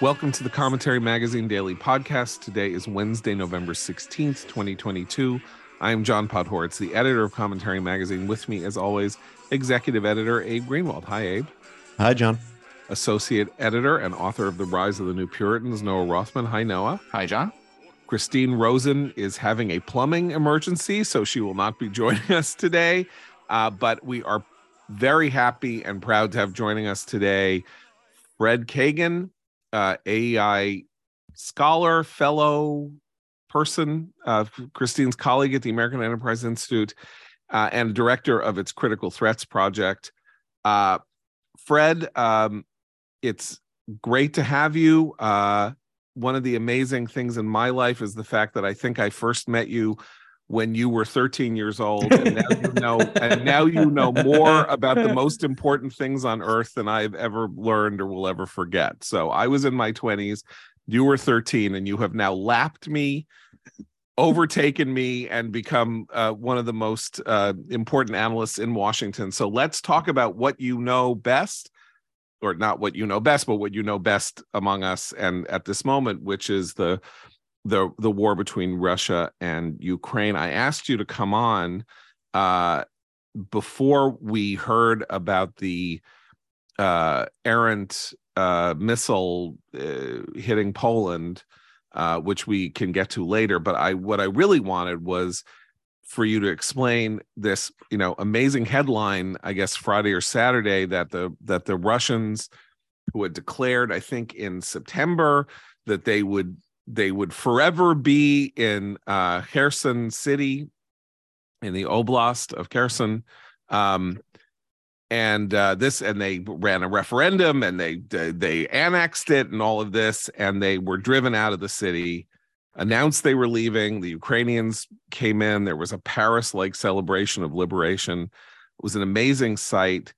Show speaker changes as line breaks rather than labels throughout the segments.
Welcome to the Commentary Magazine Daily Podcast. Today is Wednesday, November 16th, 2022. I am John Podhoretz, the editor of Commentary Magazine. With me, as always, executive editor Abe Greenwald. Hi, Abe.
Hi, John.
Associate editor and author of The Rise of the New Puritans, Noah Rothman. Hi, Noah.
Hi, John.
Christine Rosen is having a plumbing emergency, so she will not be joining us today. Uh, but we are very happy and proud to have joining us today Fred Kagan, uh, AEI scholar, fellow person, uh, Christine's colleague at the American Enterprise Institute, uh, and director of its Critical Threats Project. Uh, Fred, um, it's great to have you. Uh, one of the amazing things in my life is the fact that I think I first met you when you were 13 years old and now you know and now you know more about the most important things on earth than I've ever learned or will ever forget. So I was in my 20s, you were 13 and you have now lapped me overtaken me and become uh, one of the most uh, important analysts in Washington. So let's talk about what you know best, or not what you know best, but what you know best among us and at this moment, which is the the the war between Russia and Ukraine. I asked you to come on uh, before we heard about the uh, errant uh, missile uh, hitting Poland, uh, which we can get to later. But I what I really wanted was for you to explain this, you know, amazing headline. I guess Friday or Saturday that the that the Russians who had declared, I think in September, that they would they would forever be in uh, Kherson City, in the oblast of Kherson. Um, and uh, this, and they ran a referendum, and they they annexed it, and all of this, and they were driven out of the city. Announced they were leaving. The Ukrainians came in. There was a Paris-like celebration of liberation. It was an amazing sight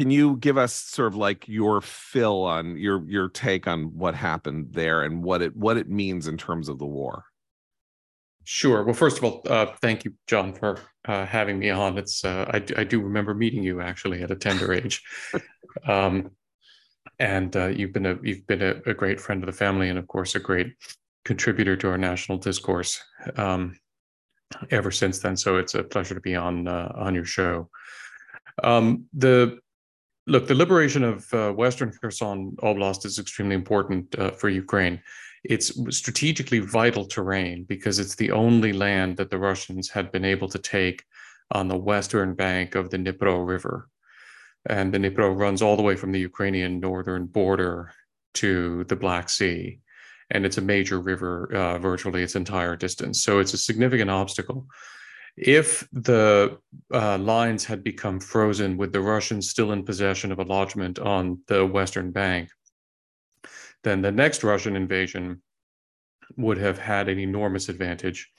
can you give us sort of like your fill on your your take on what happened there and what it what it means in terms of the war?
Sure. Well, first of all, uh, thank you, John, for uh, having me on. It's uh, I, I do remember meeting you actually at a tender age, um, and uh, you've been a you've been a, a, great friend of the family, and of course, a great contributor to our national discourse um, ever since then. So it's a pleasure to be on uh, on your show. Um, the Look, the liberation of uh, Western Kherson Oblast is extremely important uh, for Ukraine. It's strategically vital terrain because it's the only land that the Russians had been able to take on the western bank of the Dnipro River. And the Dnipro runs all the way from the Ukrainian northern border to the Black Sea. And it's a major river, uh, virtually its entire distance. So it's a significant obstacle. If the uh, lines had become frozen with the Russians still in possession of a lodgment on the western bank, then the next Russian invasion would have had an enormous advantage.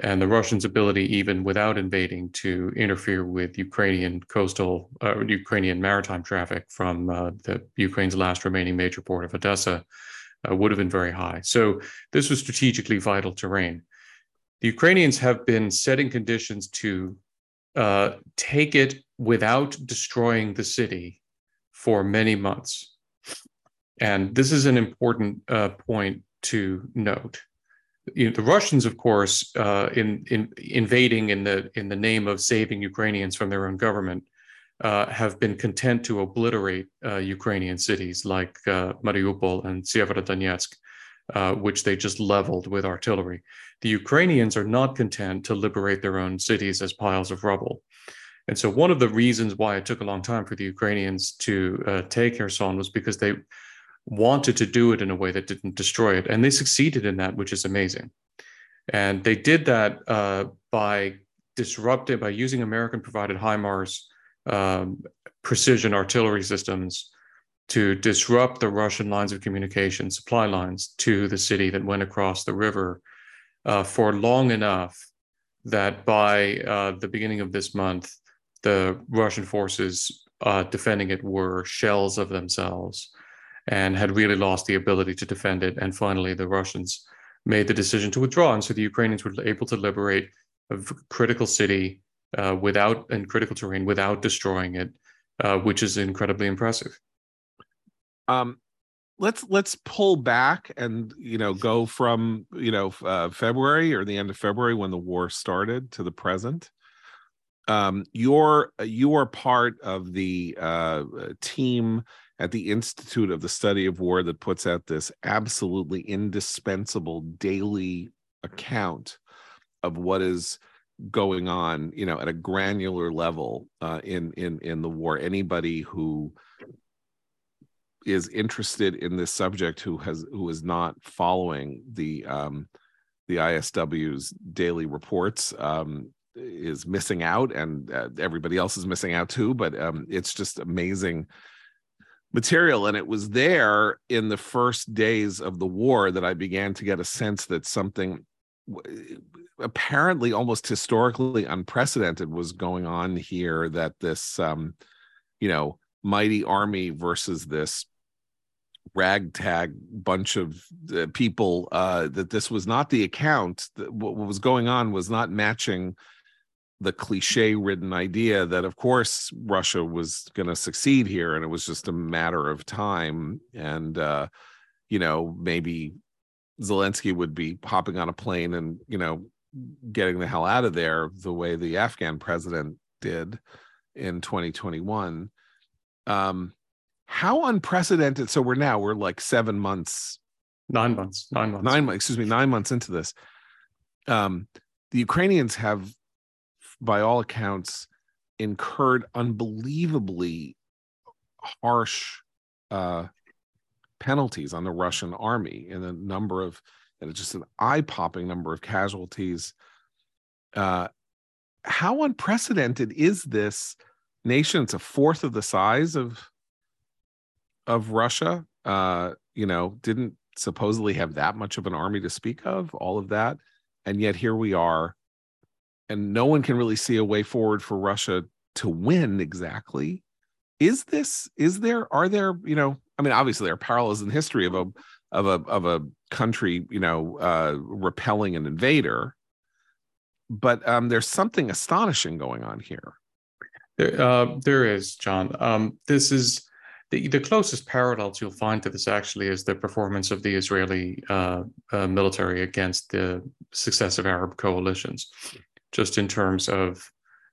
And the Russians' ability, even without invading, to interfere with Ukrainian coastal, uh, Ukrainian maritime traffic from uh, the Ukraine's last remaining major port of Odessa uh, would have been very high. So this was strategically vital terrain the Ukrainians have been setting conditions to uh, take it without destroying the city for many months. And this is an important uh, point to note. You know, the Russians, of course, uh, in, in invading in the in the name of saving Ukrainians from their own government, uh, have been content to obliterate uh, Ukrainian cities like uh, Mariupol and Severodonetsk, uh, which they just leveled with artillery. The Ukrainians are not content to liberate their own cities as piles of rubble. And so, one of the reasons why it took a long time for the Ukrainians to uh, take Kherson was because they wanted to do it in a way that didn't destroy it. And they succeeded in that, which is amazing. And they did that uh, by disrupting, by using American provided HIMARS um, precision artillery systems to disrupt the Russian lines of communication, supply lines to the city that went across the river uh, for long enough that by uh, the beginning of this month, the Russian forces uh, defending it were shells of themselves and had really lost the ability to defend it. And finally, the Russians made the decision to withdraw. And so the Ukrainians were able to liberate a critical city uh, without and critical terrain without destroying it, uh, which is incredibly impressive.
Um, let's let's pull back and you know go from you know uh, February or the end of February when the war started to the present. Um, you're you are part of the uh, team at the Institute of the Study of War that puts out this absolutely indispensable daily account of what is going on you know at a granular level uh, in in in the war anybody who is interested in this subject who has who is not following the um the ISW's daily reports um is missing out and uh, everybody else is missing out too but um it's just amazing material. And it was there in the first days of the war that I began to get a sense that something apparently almost historically unprecedented was going on here that this um you know mighty army versus this ragtag bunch of uh, people uh that this was not the account that what was going on was not matching the cliche ridden idea that of course russia was going to succeed here and it was just a matter of time. And uh you know maybe zelensky would be hopping on a plane and you know getting the hell out of there the way the afghan president did in 2021 um how unprecedented so we're now we're like seven months
nine months nine months.
Nine months excuse me nine months into this. Um the ukrainians have by all accounts incurred unbelievably harsh uh penalties on the russian army in a number of and it's just an eye-popping number of casualties. Uh how unprecedented is this nation? It's a fourth of the size of of Russia, uh, you know, didn't supposedly have that much of an army to speak of, all of that. And yet here we are. And no one can really see a way forward for Russia to win exactly. Is this, is there, are there, you know, I mean, obviously there are parallels in history of a of a of a country, you know, uh repelling an invader. But um there's something astonishing going on here.
There, uh, there is, John. Um, this is the, the closest parallels you'll find to this actually is the performance of the Israeli uh, uh, military against the successive Arab coalitions, just in terms of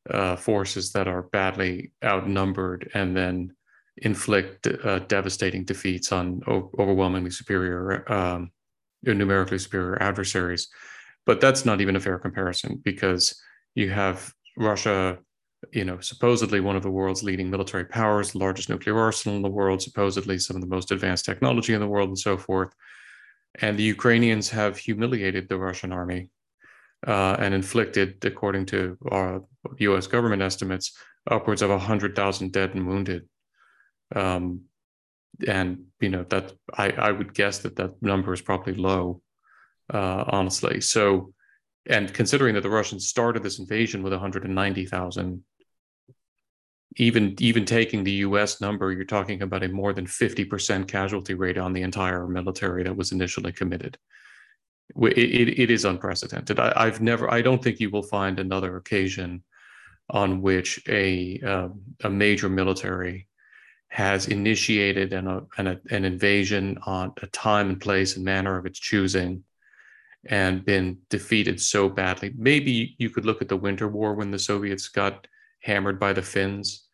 uh, forces that are badly outnumbered and then inflict uh, devastating defeats on o- overwhelmingly superior, um, numerically superior adversaries. But that's not even a fair comparison because you have Russia you know, supposedly one of the world's leading military powers, the largest nuclear arsenal in the world, supposedly some of the most advanced technology in the world, and so forth. And the Ukrainians have humiliated the Russian army uh, and inflicted, according to our U.S. government estimates, upwards of 100,000 dead and wounded. Um, and you know that I, I would guess that that number is probably low, uh, honestly. So, and considering that the Russians started this invasion with 190,000 even even taking the U.S. number, you're talking about a more than 50% casualty rate on the entire military that was initially committed. It, it, it is unprecedented. I, have never. I don't think you will find another occasion on which a uh, a major military has initiated an, a, an, an invasion on a time and place and manner of its choosing and been defeated so badly. Maybe you could look at the Winter War when the Soviets got hammered by the Finns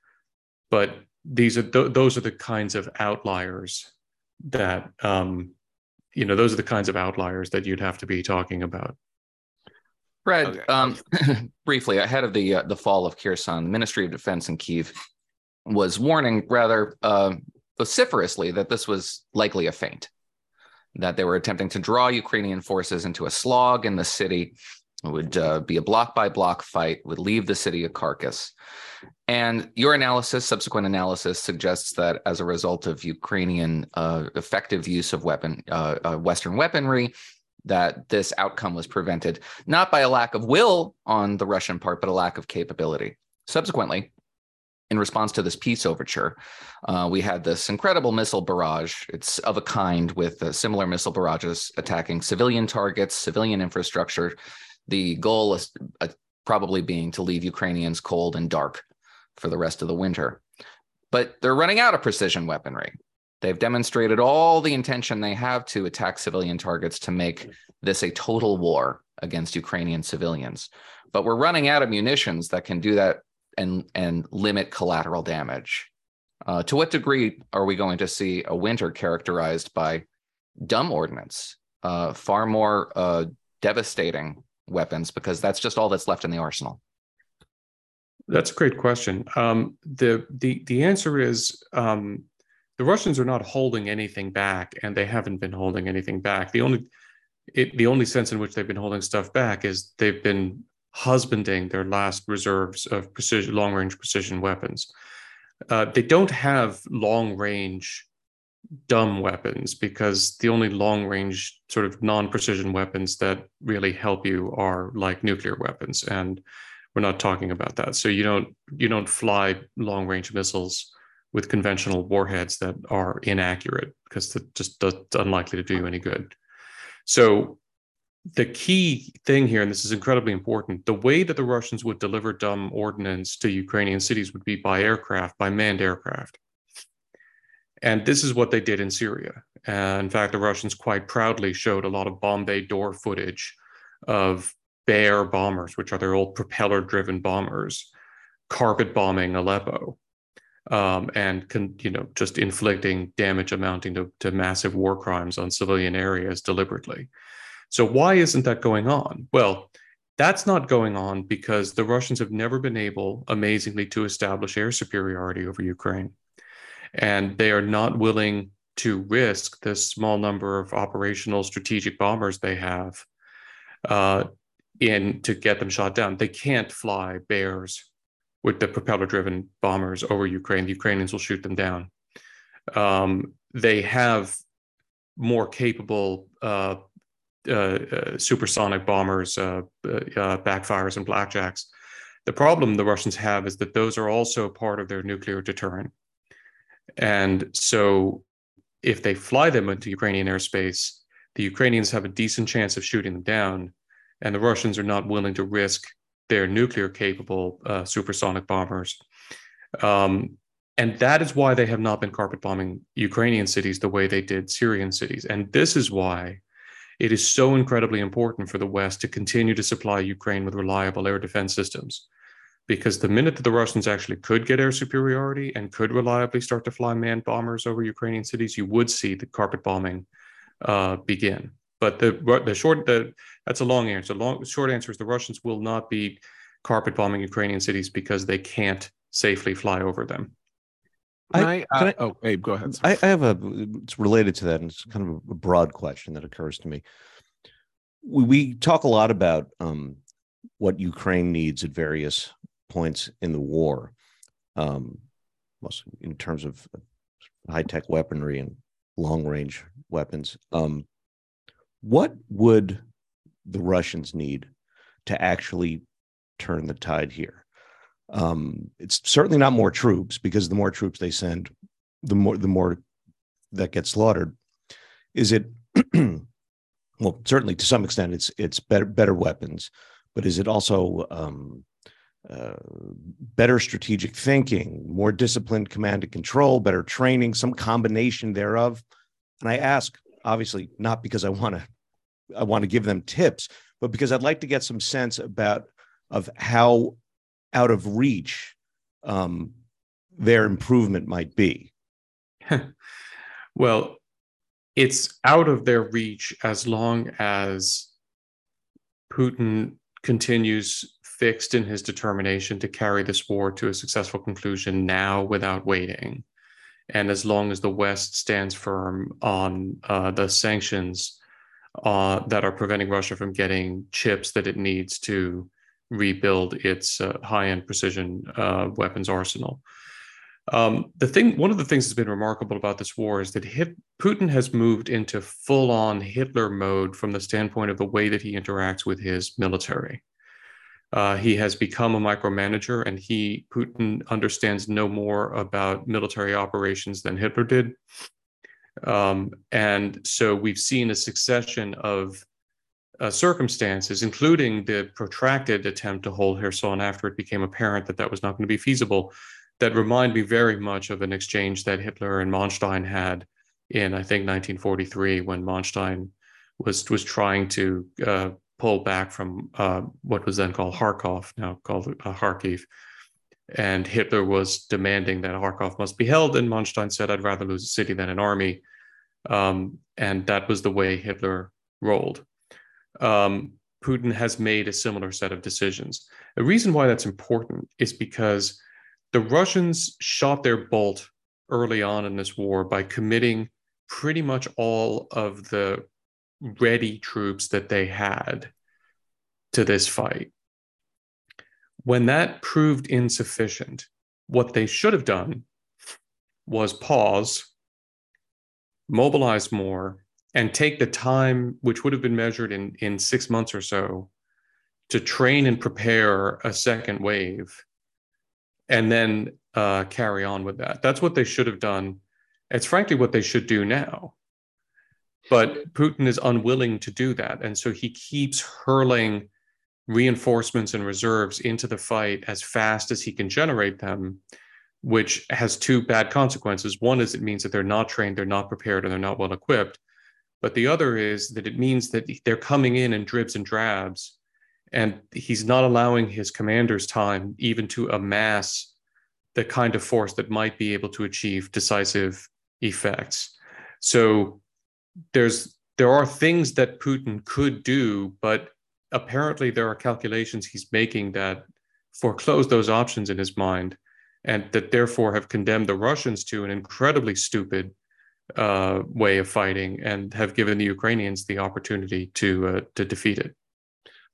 but these are th- those are the kinds of outliers that um, you know those are the kinds of outliers that you'd have to be talking about.
Fred, okay. um, briefly ahead of the uh, the fall of Kherson, the Ministry of Defense in Kiev was warning rather uh, vociferously that this was likely a feint, that they were attempting to draw Ukrainian forces into a slog in the city. It would uh, be a block by block fight, would leave the city a carcass. And your analysis, subsequent analysis, suggests that as a result of Ukrainian uh, effective use of weapon, uh, uh, Western weaponry, that this outcome was prevented not by a lack of will on the Russian part, but a lack of capability. Subsequently, in response to this peace overture, uh, we had this incredible missile barrage. It's of a kind with uh, similar missile barrages attacking civilian targets, civilian infrastructure. The goal is uh, probably being to leave Ukrainians cold and dark for the rest of the winter. But they're running out of precision weaponry. They've demonstrated all the intention they have to attack civilian targets to make this a total war against Ukrainian civilians. But we're running out of munitions that can do that and, and limit collateral damage. Uh, to what degree are we going to see a winter characterized by dumb ordnance, uh, far more uh, devastating weapons, because that's just all that's left in the arsenal?
That's a great question. Um, the the the answer is um, the Russians are not holding anything back, and they haven't been holding anything back. The only it, the only sense in which they've been holding stuff back is they've been husbanding their last reserves of precision, long range precision weapons. Uh, they don't have long range dumb weapons because the only long range sort of non precision weapons that really help you are like nuclear weapons, and we're not talking about that. So you don't you don't fly long range missiles with conventional warheads that are inaccurate because that just that's unlikely to do you any good. So the key thing here, and this is incredibly important, the way that the Russians would deliver dumb ordnance to Ukrainian cities would be by aircraft, by manned aircraft. And this is what they did in Syria. Uh, in fact, the Russians quite proudly showed a lot of bomb bay door footage of Bear bombers, which are their old propeller driven bombers, carpet bombing Aleppo. Um, and con, you know just inflicting damage amounting to, to massive war crimes on civilian areas deliberately. So why isn't that going on? Well, that's not going on because the Russians have never been able, amazingly, to establish air superiority over Ukraine. And they are not willing to risk the small number of operational strategic bombers they have uh, in to get them shot down. They can't fly bears with the propeller driven bombers over Ukraine. The Ukrainians will shoot them down. Um, they have more capable uh, uh, uh, supersonic bombers, uh, backfires, and blackjacks. The problem the Russians have is that those are also part of their nuclear deterrent. And so if they fly them into Ukrainian airspace, the Ukrainians have a decent chance of shooting them down, and the Russians are not willing to risk their nuclear capable uh, supersonic bombers. Um, and that is why they have not been carpet bombing Ukrainian cities the way they did Syrian cities. And this is why it is so incredibly important for the West to continue to supply Ukraine with reliable air defense systems. Because the minute that the Russians actually could get air superiority and could reliably start to fly manned bombers over Ukrainian cities, you would see the carpet bombing uh, begin. But the the short the that's a long answer. Long short answer is the Russians will not be carpet bombing Ukrainian cities because they can't safely fly over them.
Can I, uh, can I, oh, Abe, go ahead.
I, I, have a, it's related to that, and it's kind of a broad question that occurs to me. We, we talk a lot about um, what Ukraine needs at various points in the war, um, in terms of high tech weaponry and long range weapons. Um, what would the Russians need to actually turn the tide here? Um, it's certainly not more troops because the more troops they send, the more the more that gets slaughtered. Is it? well, certainly to some extent, it's it's better better weapons, but is it also um, uh, better strategic thinking, more disciplined command and control, better training, some combination thereof? And I ask, obviously, not because I want to I want to give them tips, but because I'd like to get some sense about of how out of reach um, their improvement might be?
well, it's out of their reach as long as Putin continues fixed in his determination to carry this war to a successful conclusion now without waiting. And as long as the West stands firm on uh, the sanctions uh, that are preventing Russia from getting chips that it needs to rebuild its uh, high-end precision uh, weapons arsenal. Um, the thing, one of the things that's been remarkable about this war is that Hit, Putin has moved into full-on Hitler mode from the standpoint of the way that he interacts with his military. Uh, he has become a micromanager, and he Putin understands no more about military operations than Hitler did. Um, and so we've seen a succession of uh, circumstances, including the protracted attempt to hold Kherson after it became apparent that that was not going to be feasible, that remind me very much of an exchange that Hitler and Manstein had in, I think, 1943, when Manstein was was trying to uh, pull back from uh, what was then called Kharkov, now called uh, Kharkiv. And Hitler was demanding that Kharkov must be held, and Manstein said, "I'd rather lose a city than an army." Um, and that was the way Hitler rolled. Um, Putin has made a similar set of decisions. The reason why that's important is because the Russians shot their bolt early on in this war by committing pretty much all of the ready troops that they had to this fight. When that proved insufficient, what they should have done was pause, mobilize more, and take the time, which would have been measured in, in six months or so, to train and prepare a second wave and then uh, carry on with that. That's what they should have done. It's frankly what they should do now. But Putin is unwilling to do that. And so he keeps hurling reinforcements and reserves into the fight as fast as he can generate them, which has two bad consequences. One is it means that they're not trained, they're not prepared, and they're not well equipped. But the other is that it means that they're coming in in dribs and drabs, and he's not allowing his commanders time even to amass the kind of force that might be able to achieve decisive effects. So there's there are things that Putin could do, but apparently there are calculations he's making that foreclose those options in his mind, and that therefore have condemned the Russians to an incredibly stupid uh, way of fighting, and have given the Ukrainians the opportunity to uh, to defeat it.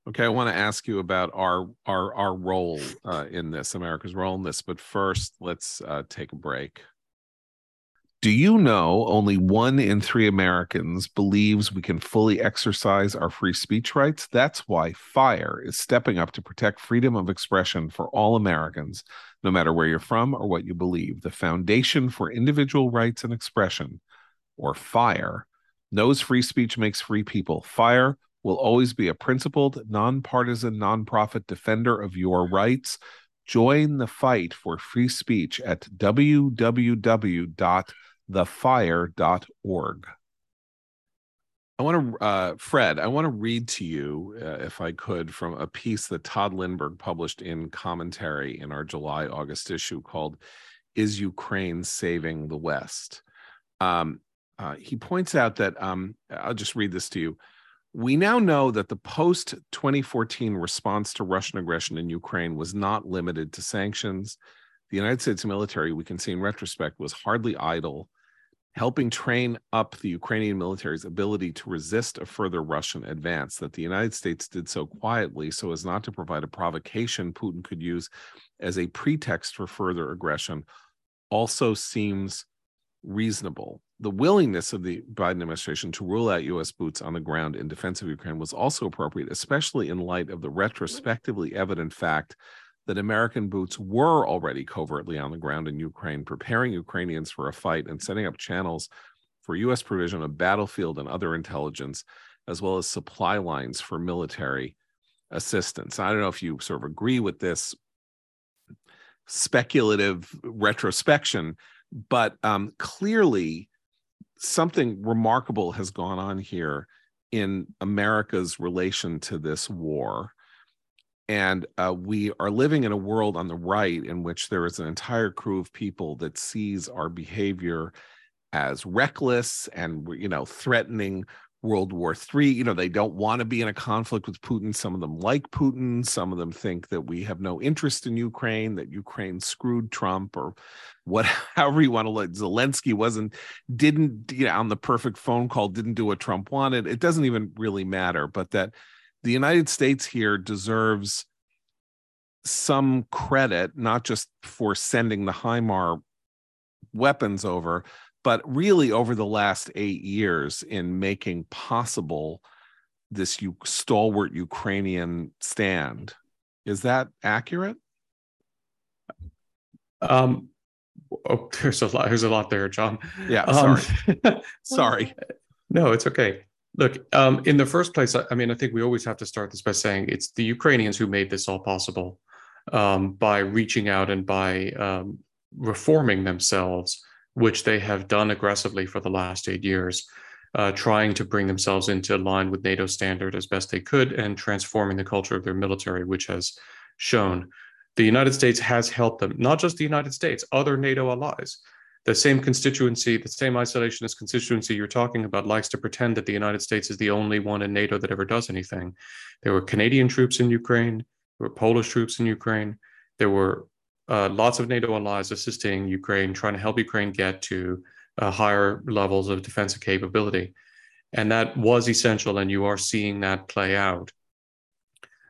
Okay, I want to ask you about our our our role uh, in this, America's role in this, but first, let's uh, take a break. Do you know only one in three Americans believes we can fully exercise our free speech rights? That's why FIRE is stepping up to protect freedom of expression for all Americans, no matter where you're from or what you believe. The Foundation for Individual Rights and Expression, or FIRE, knows free speech makes free people. FIRE will always be a principled, nonpartisan, nonprofit defender of your rights. Join the fight for free speech at www thefire.org. I want to, uh, Fred, I want to read to you, uh, if I could, from a piece that Tod Lindberg published in commentary in our July August issue called Is Ukraine Saving the West? Um, uh, he points out that, um, I'll just read this to you. We now know that the post 2014 response to Russian aggression in Ukraine was not limited to sanctions. The United States military, we can see in retrospect, was hardly idle helping train up the Ukrainian military's ability to resist a further Russian advance, that the United States did so quietly so as not to provide a provocation Putin could use as a pretext for further aggression, also seems reasonable. The willingness of the Biden administration to rule out U.S. boots on the ground in defense of Ukraine was also appropriate, especially in light of the retrospectively evident fact that American boots were already covertly on the ground in Ukraine, preparing Ukrainians for a fight and setting up channels for U.S. provision of battlefield and other intelligence, as well as supply lines for military assistance. I don't know if you sort of agree with this speculative retrospection, but um, clearly something remarkable has gone on here in America's relation to this war and uh, we are living in a world on the right in which there is an entire crew of people that sees our behavior as reckless and you know threatening World War III. You know, they don't want to be in a conflict with Putin. Some of them like Putin. Some of them think that we have no interest in Ukraine, that Ukraine screwed Trump or what, however you want to let Zelensky wasn't, didn't, you know, on the perfect phone call, didn't do what Trump wanted. It doesn't even really matter, but that the United States here deserves some credit, not just for sending the HIMAR weapons over, but really over the last eight years in making possible this U- stalwart Ukrainian stand. Is that accurate?
Um, oh, there's a lot. There's a lot there, John.
Yeah, sorry. Um, sorry.
No, it's okay. Look, um, in the first place, I, I, mean, I think we always have to start this by saying it's the Ukrainians who made this all possible um, by reaching out and by um, reforming themselves, which they have done aggressively for the last eight years, uh, trying to bring themselves into line with NATO standard as best they could and transforming the culture of their military, which has shown the United States has helped them, not just the United States, other NATO allies. The same constituency, the same isolationist constituency you're talking about likes to pretend that the United States is the only one in NATO that ever does anything. There were Canadian troops in Ukraine, there were Polish troops in Ukraine, there were uh, lots of NATO allies assisting Ukraine, trying to help Ukraine get to uh, higher levels of defensive capability. And that was essential, and you are seeing that play out.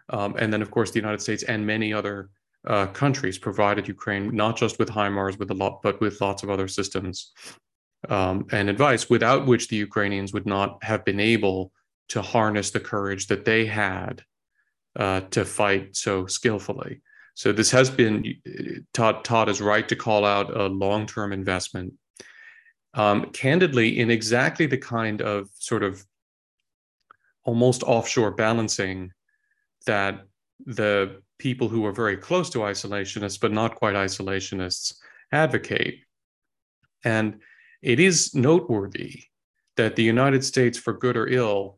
Um, and then, of course, the United States and many other uh, countries provided Ukraine not just with HIMARS, with a lot, but with lots of other systems um, and advice, without which the Ukrainians would not have been able to harness the courage that they had uh, to fight so skillfully. So this has been Tod. Tod is right to call out a long-term investment. Um, candidly, in exactly the kind of sort of almost offshore balancing that the people who are very close to isolationists but not quite isolationists advocate. And it is noteworthy that the United States, for good or ill,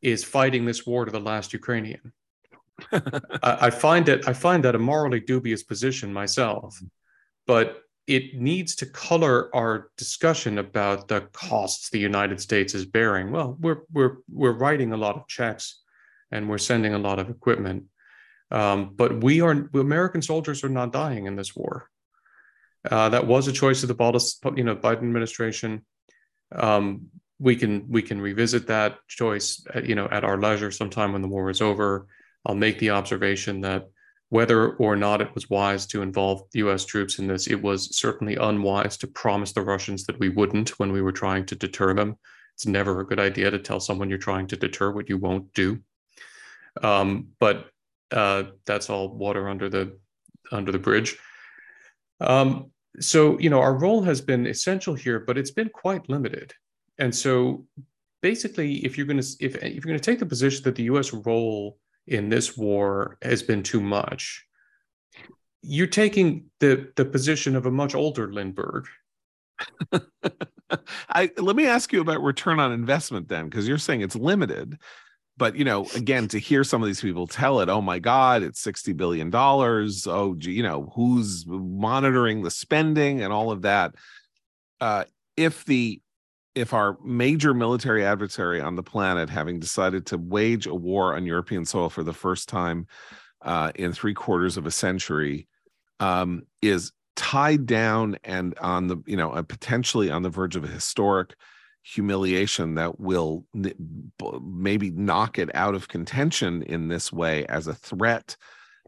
is fighting this war to the last Ukrainian. I, I, find it I find that a morally dubious position myself, but it needs to color our discussion about the costs the United States is bearing. Well, we're we're we're writing a lot of checks and we're sending a lot of equipment. Um, but we are American soldiers are not dying in this war. Uh, that was a choice of the you know Biden administration. Um, we can we can revisit that choice at, you know at our leisure sometime when the war is over. I'll make the observation that whether or not it was wise to involve U.S. troops in this, it was certainly unwise to promise the Russians that we wouldn't when we were trying to deter them. It's never a good idea to tell someone you're trying to deter what you won't do. Um, but uh, that's all water under the under the bridge. Um, so you know our role has been essential here, but it's been quite limited. And so basically, if you're going to if if you're going to take the position that the U.S. role in this war has been too much, you're taking the the position of a much older Lindbergh.
I let me ask you about return on investment then, because you're saying it's limited but you know again to hear some of these people tell it oh my god it's 60 billion dollars oh you know who's monitoring the spending and all of that uh if the if our major military adversary on the planet having decided to wage a war on european soil for the first time uh, in three quarters of a century um, is tied down and on the you know potentially on the verge of a historic humiliation that will maybe knock it out of contention in this way as a threat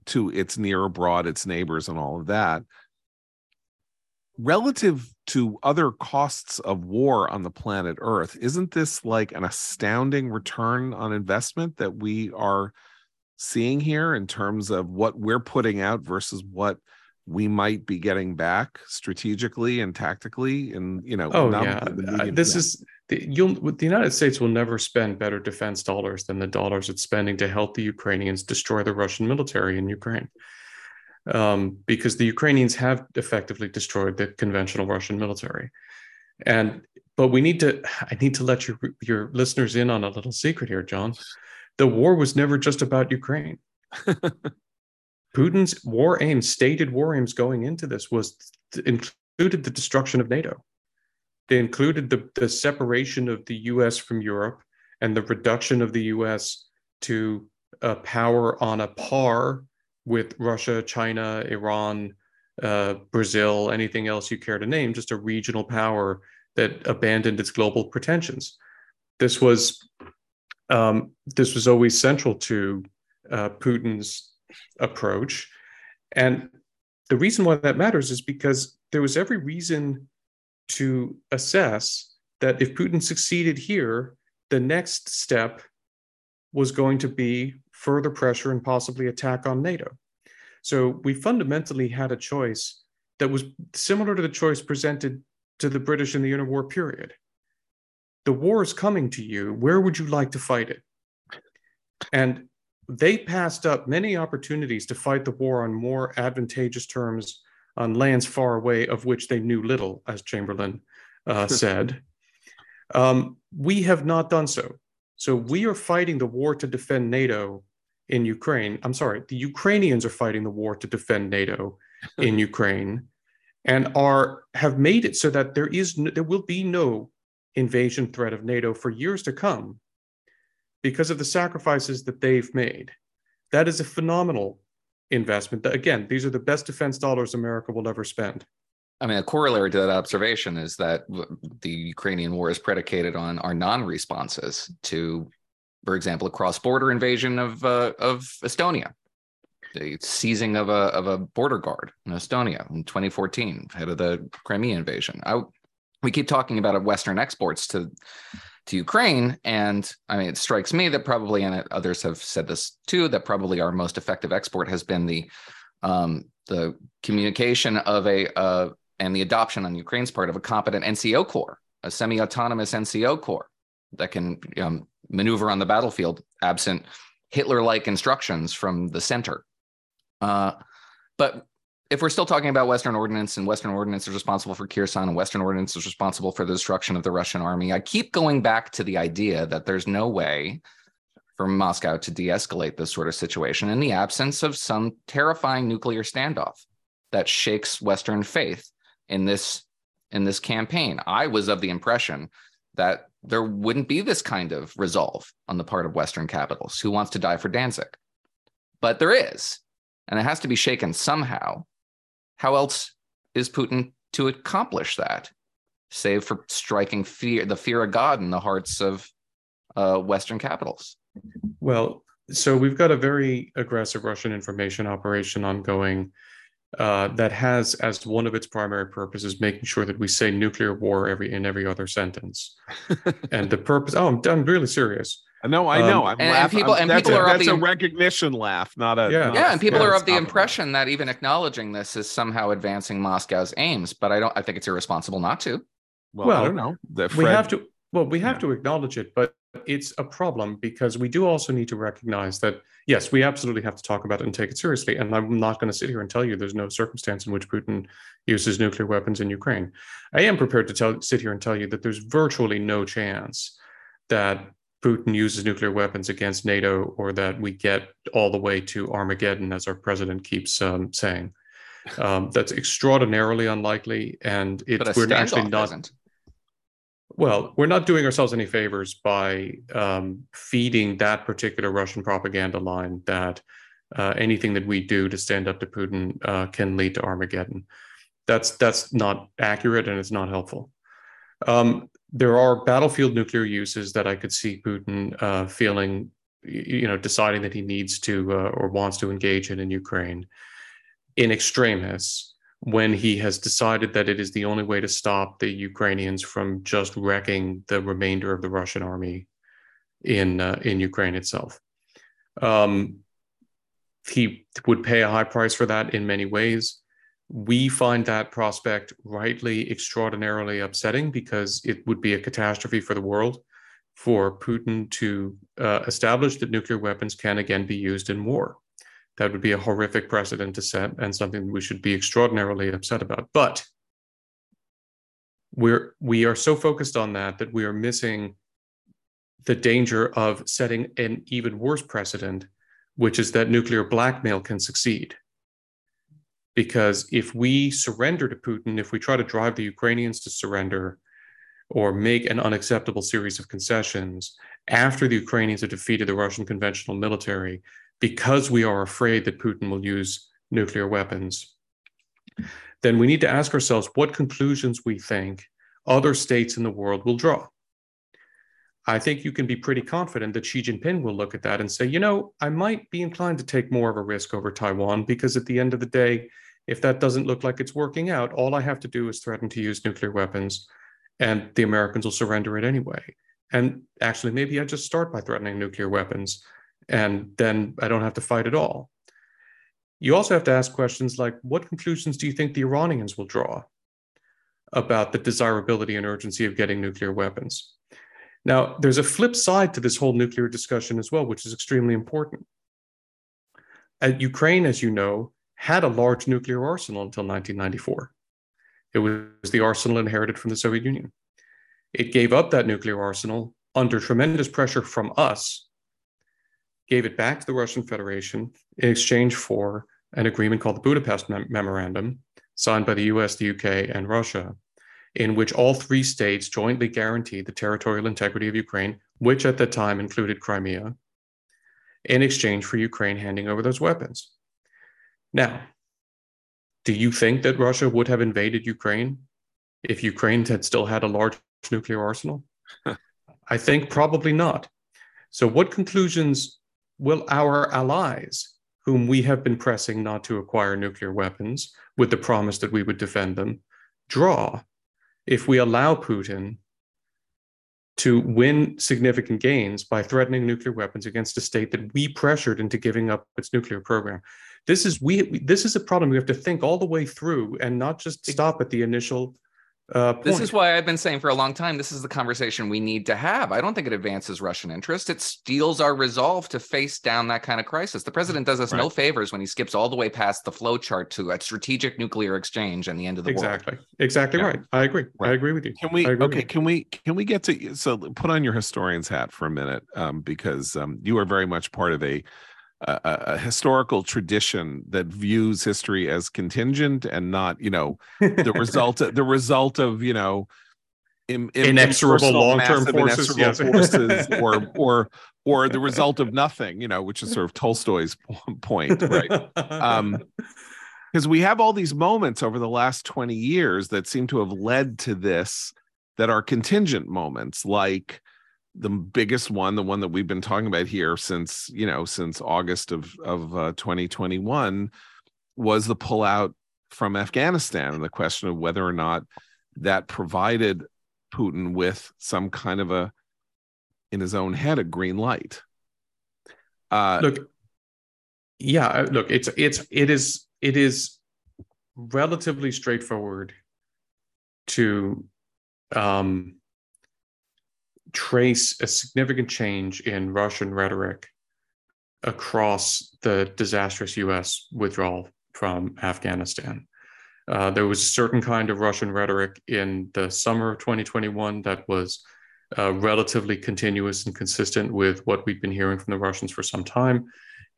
to its near abroad, its neighbors, and all of that. Relative to other costs of war on the planet Earth, isn't this like an astounding return on investment that we are seeing here in terms of what we're putting out versus what we might be getting back strategically and tactically and you know
oh yeah. uh, this is the, you'll the united states will never spend better defense dollars than the dollars it's spending to help the ukrainians destroy the russian military in ukraine. Um, because the ukrainians have effectively destroyed the conventional russian military. And but we need to i need to let your your listeners in on a little secret here john. The war was never just about ukraine Putin's war aims, stated war aims going into this, was included the destruction of NATO. They included the, the separation of the US from Europe and the reduction of the US to a power on a par with Russia, China, Iran, uh, Brazil, anything else you care to name, just a regional power that abandoned its global pretensions. This was um, this was always central to uh, Putin's approach. And the reason why that matters is because there was every reason to assess that if Putin succeeded here, the next step was going to be further pressure and possibly attack on NATO. So we fundamentally had a choice that was similar to the choice presented to the British in the interwar period. The war is coming to you. Where would you like to fight it? And they passed up many opportunities to fight the war on more advantageous terms on lands far away of which they knew little, as Chamberlain uh, said. Um, we have not done so. So we are fighting the war to defend NATO in Ukraine. I'm sorry, the Ukrainians are fighting the war to defend NATO in Ukraine and are have made it so that there is no, there will be no invasion threat of NATO for years to come because of the sacrifices that they've made. That is a phenomenal investment. Again, these are the best defense dollars America will ever spend.
I mean, a corollary to that observation is that the Ukrainian war is predicated on our non-responses to, for example, a cross-border invasion of uh, of Estonia, the seizing of a of a border guard in Estonia in 2014, ahead of the Crimea invasion. I, we keep talking about Western exports to to Ukraine. And I mean, it strikes me that probably, and others have said this too, that probably our most effective export has been the um, the communication of a uh, and the adoption on Ukraine's part of a competent NCO corps, a semi-autonomous NCO corps that can um, maneuver on the battlefield absent Hitler-like instructions from the center. Uh, but if we're still talking about Western ordnance and Western ordnance is responsible for Kherson and Western ordnance is responsible for the destruction of the Russian army, I keep going back to the idea that there's no way for Moscow to de escalate this sort of situation in the absence of some terrifying nuclear standoff that shakes Western faith in this in this campaign. I was of the impression that there wouldn't be this kind of resolve on the part of Western capitals. Who wants to die for Danzig? But there is, and it has to be shaken somehow. How else is Putin to accomplish that, save for striking fear, the fear of God in the hearts of uh, Western capitals?
Well, so we've got a very aggressive Russian information operation ongoing uh, that has as one of its primary purposes making sure that we say nuclear war every in every other sentence. and the purpose, oh, I'm, I'm really serious.
No, I know. Um, I'm
and, and people, I'm, and people
a,
are
that's
the,
a recognition laugh, not a
yeah,
not
yeah.
A,
and people are of the impression that even acknowledging this is somehow advancing Moscow's aims. But I don't. I think it's irresponsible not to.
Well, well I don't know.
Fred, we have to. Well, we have yeah. to acknowledge it, but it's a problem because we do also need to recognize that yes, we absolutely have to talk about it and take it seriously. And I'm not going to sit here and tell you there's no circumstance in which Putin uses nuclear weapons in Ukraine. I am prepared to tell, sit here and tell you that there's virtually no chance that Putin uses nuclear weapons against NATO or that we get all the way to Armageddon, as our president keeps um, saying. Um, that's extraordinarily unlikely, and it, we're actually not. Isn't. Well, we're not doing ourselves any favors by um, feeding that particular Russian propaganda line that uh, anything that we do to stand up to Putin uh, can lead to Armageddon. That's that's not accurate and it's not helpful. Um, there are battlefield nuclear uses that I could see Putin uh, feeling, you know, deciding that he needs to uh, or wants to engage in in Ukraine in extremis when he has decided that it is the only way to stop the Ukrainians from just wrecking the remainder of the Russian army in uh, in Ukraine itself. Um, he would pay a high price for that in many ways. We find that prospect rightly extraordinarily upsetting because it would be a catastrophe for the world for Putin to uh, establish that nuclear weapons can again be used in war. That would be a horrific precedent to set and something we should be extraordinarily upset about. But we're we are so focused on that that we are missing the danger of setting an even worse precedent, which is that nuclear blackmail can succeed. Because if we surrender to Putin, if we try to drive the Ukrainians to surrender or make an unacceptable series of concessions after the Ukrainians have defeated the Russian conventional military, because we are afraid that Putin will use nuclear weapons, then we need to ask ourselves what conclusions we think other states in the world will draw. I think you can be pretty confident that Xi Jinping will look at that and say, you know, I might be inclined to take more of a risk over Taiwan because at the end of the day, if that doesn't look like it's working out, all I have to do is threaten to use nuclear weapons and the Americans will surrender it anyway. And actually, maybe I just start by threatening nuclear weapons and then I don't have to fight at all. You also have to ask questions like what conclusions do you think the Iranians will draw about the desirability and urgency of getting nuclear weapons? Now, there's a flip side to this whole nuclear discussion as well, which is extremely important. Uh, Ukraine, as you know, had a large nuclear arsenal until 1994. It was the arsenal inherited from the Soviet Union. It gave up that nuclear arsenal under tremendous pressure from us, gave it back to the Russian Federation in exchange for an agreement called the Budapest Mem- Memorandum, signed by the US, the UK, and Russia, in which all three states jointly guaranteed the territorial integrity of Ukraine, which at the time included Crimea, in exchange for Ukraine handing over those weapons. Now, do you think that Russia would have invaded Ukraine if Ukraine had still had a large nuclear arsenal? I think probably not. So, what conclusions will our allies, whom we have been pressing not to acquire nuclear weapons with the promise that we would defend them, draw if we allow Putin to win significant gains by threatening nuclear weapons against a state that we pressured into giving up its nuclear program? This is we. This is a problem we have to think all the way through and not just stop at the initial uh,
this is why I've been saying for a long time this is the conversation we need to have. I don't think it advances Russian interest. It steals our resolve to face down that kind of crisis. The president does us right. no favors when he skips all the way past the flow chart to a strategic nuclear exchange and the end of the
exactly.
world.
Exactly. Exactly yeah. right. I agree. Right. I agree with you.
Can we okay, can we can we get to so put on your historian's hat for a minute um, because um, you are very much part of a a, a, historical tradition that views history as contingent and not, you know, the result of, the result of you know
in, in, inexorable long-term forces,
yes. forces or or or the result of nothing, you know, which is sort of Tolstoy's point, right? Um, because we have all these moments over the last 20 years that seem to have led to this that are contingent moments like the biggest one, the one that we've been talking about here since you know since August of of uh, 2021, was the pullout from Afghanistan and the question of whether or not that provided Putin with some kind of a in his own head a green light.
Uh, look, yeah, uh, look, it's it's it is it is relatively straightforward to um trace a significant change in Russian rhetoric across the disastrous US withdrawal from Afghanistan. Uh, there was a certain kind of Russian rhetoric in the summer of 2021 that was uh, relatively continuous and consistent with what we've been hearing from the Russians for some time.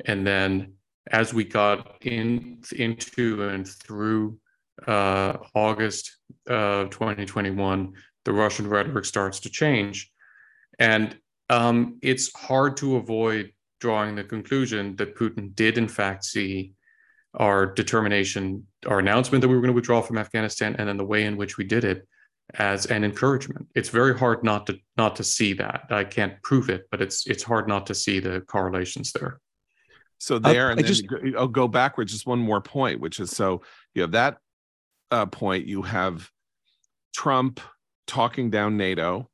And then as we got in, into and through uh, August of 2021, the Russian rhetoric starts to change. And um, it's hard to avoid drawing the conclusion that Putin did, in fact, see our determination, our announcement that we were going to withdraw from Afghanistan, and then the way in which we did it as an encouragement. It's very hard not to not to see that. I can't prove it, but it's it's hard not to see the correlations there.
So there, and I then just, I'll go backwards. Just one more point, which is so you have that uh, point. You have Trump talking down NATO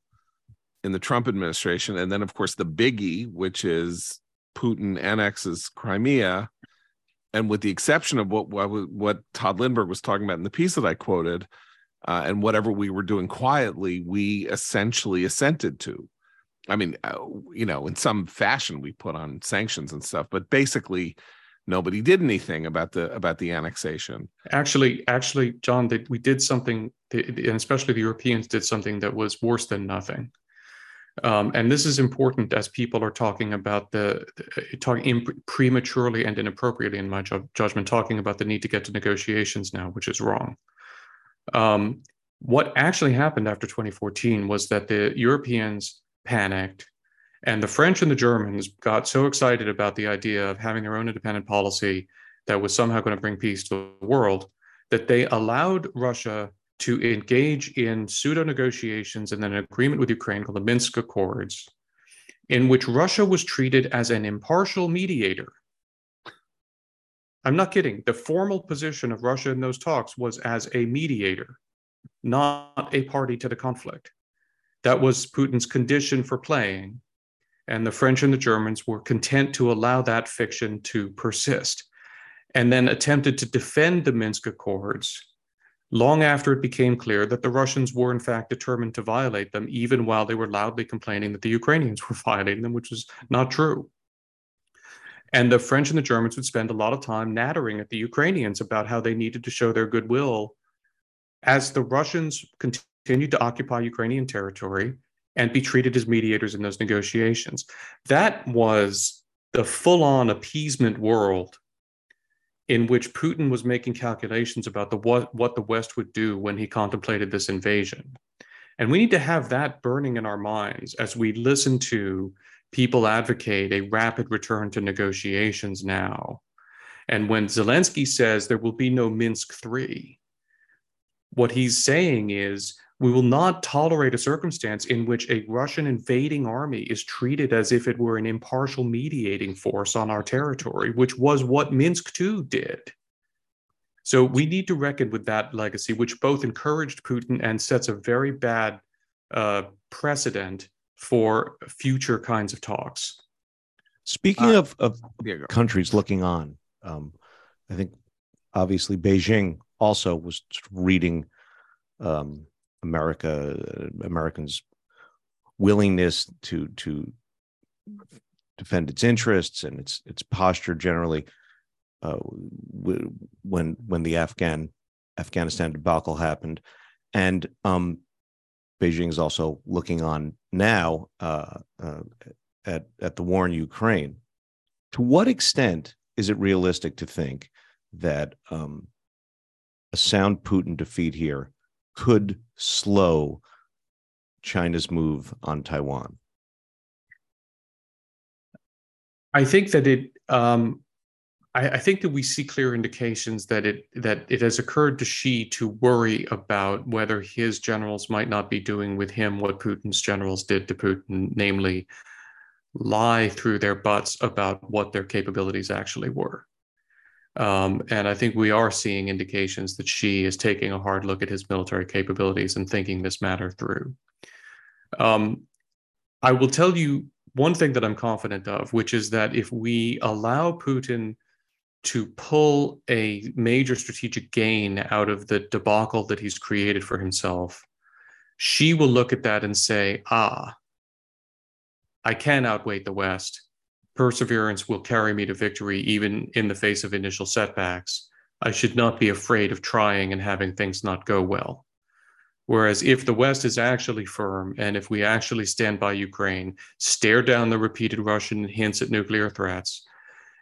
in the Trump administration. And then, of course, the biggie, which is Putin annexes Crimea. And with the exception of what, what, what Tod Lindberg was talking about in the piece that I quoted, uh, and whatever we were doing quietly, we essentially assented to. I mean, uh, you know, in some fashion, we put on sanctions and stuff, but basically, nobody did anything about the about the annexation.
Actually, actually, John, that we did something, and especially the Europeans did something that was worse than nothing. Um, and this is important as people are talking about the, talking imp- prematurely and inappropriately, in my ju- judgment, talking about the need to get to negotiations now, which is wrong. Um, what actually happened after 2014 was that the Europeans panicked, and the French and the Germans got so excited about the idea of having their own independent policy that was somehow going to bring peace to the world that they allowed Russia to engage in pseudo negotiations and then an agreement with Ukraine called the Minsk Accords, in which Russia was treated as an impartial mediator. I'm not kidding. The formal position of Russia in those talks was as a mediator, not a party to the conflict. That was Putin's condition for playing. And the French and the Germans were content to allow that fiction to persist and then attempted to defend the Minsk Accords long after it became clear that the Russians were, in fact, determined to violate them, even while they were loudly complaining that the Ukrainians were violating them, which was not true. And the French and the Germans would spend a lot of time nattering at the Ukrainians about how they needed to show their goodwill as the Russians continued to occupy Ukrainian territory and be treated as mediators in those negotiations. That was the full on appeasement world in which Putin was making calculations about the what, what the West would do when he contemplated this invasion. And we need to have that burning in our minds as we listen to people advocate a rapid return to negotiations now. And when Zelensky says there will be no Minsk 3, what he's saying is we will not tolerate a circumstance in which a Russian invading army is treated as if it were an impartial mediating force on our territory, which was what Minsk II did. So we need to reckon with that legacy, which both encouraged Putin and sets a very bad uh, precedent for future kinds of talks.
Speaking uh, of, of countries looking on, um, I think obviously Beijing also was reading um, America, Americans' willingness to to defend its interests and its its posture generally. Uh, when when the Afghan Afghanistan debacle happened, and um, Beijing is also looking on now uh, uh, at at the war in Ukraine. To what extent is it realistic to think that um, a sound Putin defeat here could slow China's move on Taiwan?
I think that it. Um, I, I, think that we see clear indications that it that it has occurred to Xi to worry about whether his generals might not be doing with him what Putin's generals did to Putin, namely lie through their butts about what their capabilities actually were. Um, and I think we are seeing indications that Xi is taking a hard look at his military capabilities and thinking this matter through. Um, I will tell you one thing that I'm confident of, which is that if we allow Putin to pull a major strategic gain out of the debacle that he's created for himself, Xi will look at that and say, ah, I can outweigh the West perseverance will carry me to victory even in the face of initial setbacks. I should not be afraid of trying and having things not go well. Whereas if the West is actually firm and if we actually stand by Ukraine, stare down the repeated Russian hints at nuclear threats,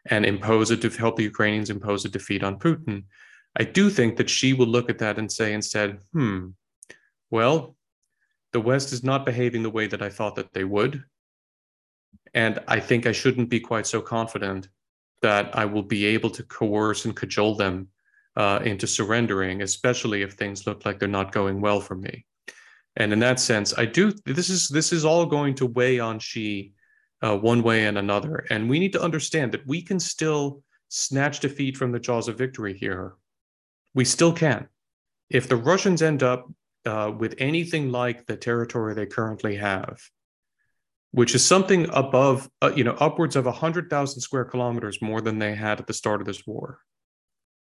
and impose it to help the Ukrainians impose a defeat on Putin, I do think that Xi will look at that and say instead, hmm, well, the West is not behaving the way that I thought that they would. And I think I shouldn't be quite so confident that I will be able to coerce and cajole them uh, into surrendering, especially if things look like they're not going well for me. And in that sense, I do. This is this is all going to weigh on Xi uh, one way and another, and we need to understand that we can still snatch defeat from the jaws of victory here. We still can. If the Russians end up uh, with anything like the territory they currently have, which is something above, uh, you know, upwards of 100,000 square kilometers more than they had at the start of this war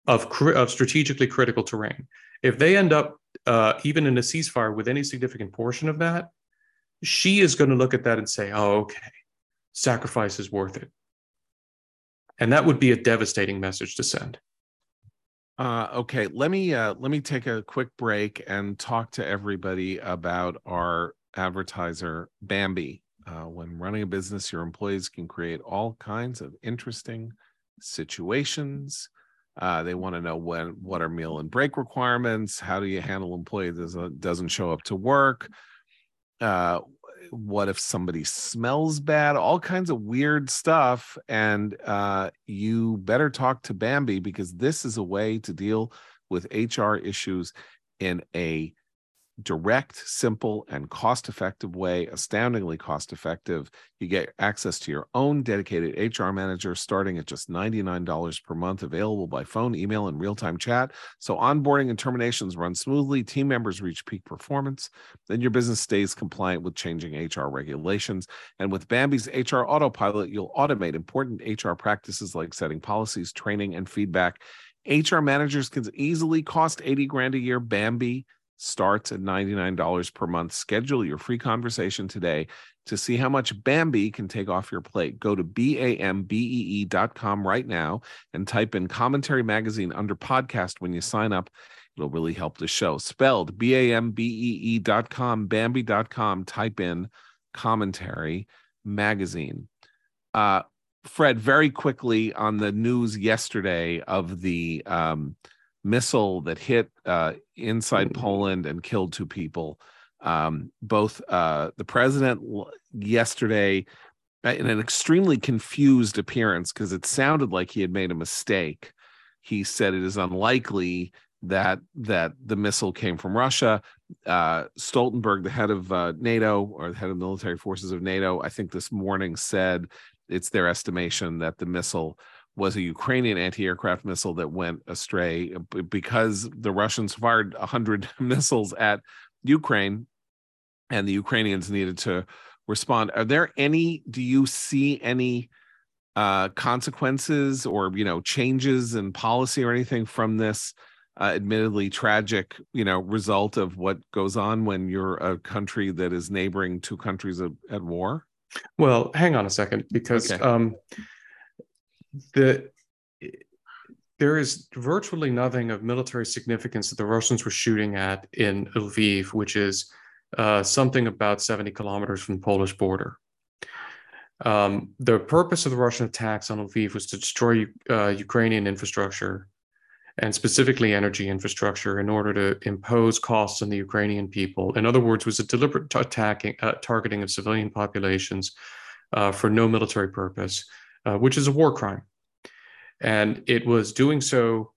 of, of strategically critical terrain. If they end up uh, even in a ceasefire with any significant portion of that, Xi is going to look at that and say, oh, okay, sacrifice is worth it. And that would be a devastating message to send.
Uh, okay, let me uh, let me take a quick break and talk to everybody about our advertiser Bambee. Uh, when running a business, your employees can create all kinds of interesting situations. Uh, they want to know when what are meal and break requirements. How do you handle employee that doesn't show up to work? Uh, what if somebody smells bad? All kinds of weird stuff. And uh, you better talk to Bambee because this is a way to deal with HR issues in a direct, simple, and cost effective way, astoundingly cost effective. You get access to your own dedicated HR manager starting at just $99 per month, available by phone, email, and real time chat. So onboarding and terminations run smoothly, team members reach peak performance, then your business stays compliant with changing HR regulations. And with Bambee's HR Autopilot, you'll automate important HR practices like setting policies, training, and feedback. HR managers can easily cost 80 grand a year. Bambee starts at $99 per month. Schedule your free conversation today to see how much Bambee can take off your plate. Go to B-A-M-B-E-E.com right now and type in commentary magazine under podcast when you sign up. It'll really help the show. Spelled B-A-M-B-E-E dot com, Bambee.com, type in commentary magazine. Uh, Fred, very quickly on the news yesterday of the um, missile that hit uh, inside mm-hmm. Poland and killed two people. Um, both uh, the president yesterday, uh, in an extremely confused appearance, because it sounded like he had made a mistake. He said it is unlikely that that the missile came from Russia. Uh, Stoltenberg, the head of uh, NATO or the head of military forces of NATO, I think this morning said it's their estimation that the missile was a Ukrainian anti-aircraft missile that went astray because the Russians fired 100 missiles at Ukraine and the Ukrainians needed to respond. Are there any do you see any uh, consequences or you know changes in policy or anything from this uh, admittedly tragic you know result of what goes on when you're a country that is neighboring two countries of, at war?
Well, hang on a second because okay. um, the there is virtually nothing of military significance that the Russians were shooting at in Lviv, which is uh, something about 70 kilometers from the Polish border. Um, the purpose of the Russian attacks on Lviv was to destroy uh, Ukrainian infrastructure and specifically energy infrastructure in order to impose costs on the Ukrainian people. In other words, was a deliberate attacking, uh, targeting of civilian populations uh, for no military purpose, uh, which is a war crime. And it was doing so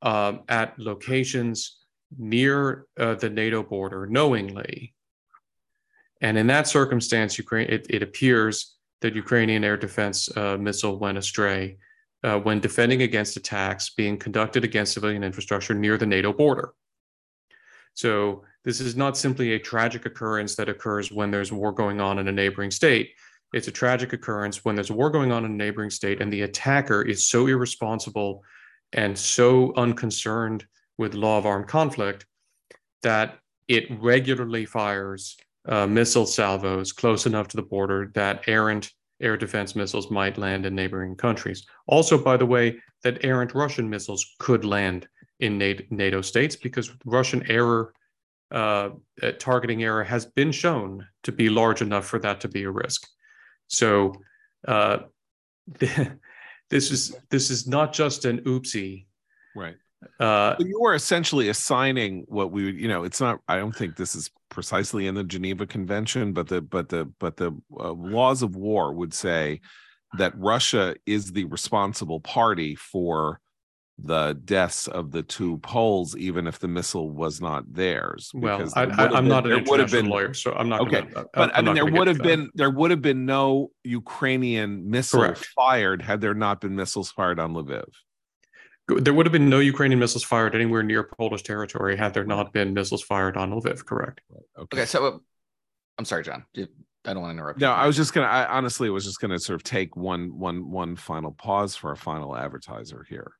um, at locations near uh, the NATO border knowingly. And in that circumstance, Ukraine, it, it appears that Ukrainian air defense uh, missile went astray uh, when defending against attacks being conducted against civilian infrastructure near the NATO border. So this is not simply a tragic occurrence that occurs when there's war going on in a neighboring state. It's a tragic occurrence when there's a war going on in a neighboring state and the attacker is so irresponsible and so unconcerned with law of armed conflict that it regularly fires uh, missile salvos close enough to the border that errant air defense missiles might land in neighboring countries. Also, by the way, that errant Russian missiles could land in NATO states because Russian error, uh, uh, targeting error has been shown to be large enough for that to be a risk. So uh, this is this is not just an oopsie.
Right. Uh, you are essentially assigning what we would, you know, it's not. I don't think this is precisely in the Geneva Convention, but the but the but the uh, laws of war would say that Russia is the responsible party for the deaths of the two Poles, even if the missile was not theirs.
Well, I, am not an international been, lawyer, so I'm not.
Okay, gonna, but I'm i mean, there would have been there would have been no Ukrainian missile Correct. fired had there not been missiles fired on Lviv
there would have been no Ukrainian missiles fired anywhere near Polish territory had there not been missiles fired on Lviv. Correct.
Okay. okay so uh, I'm sorry, John. I don't want to interrupt.
No, you. I was just gonna. I honestly was just gonna sort of take one, one, one final pause for a final advertiser here.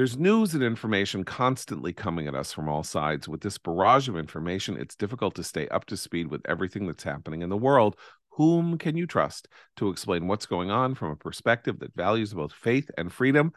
There's news and information constantly coming at us from all sides. With this barrage of information, it's difficult to stay up to speed with everything that's happening in the world. Whom can you trust to explain what's going on from a perspective that values both faith and freedom?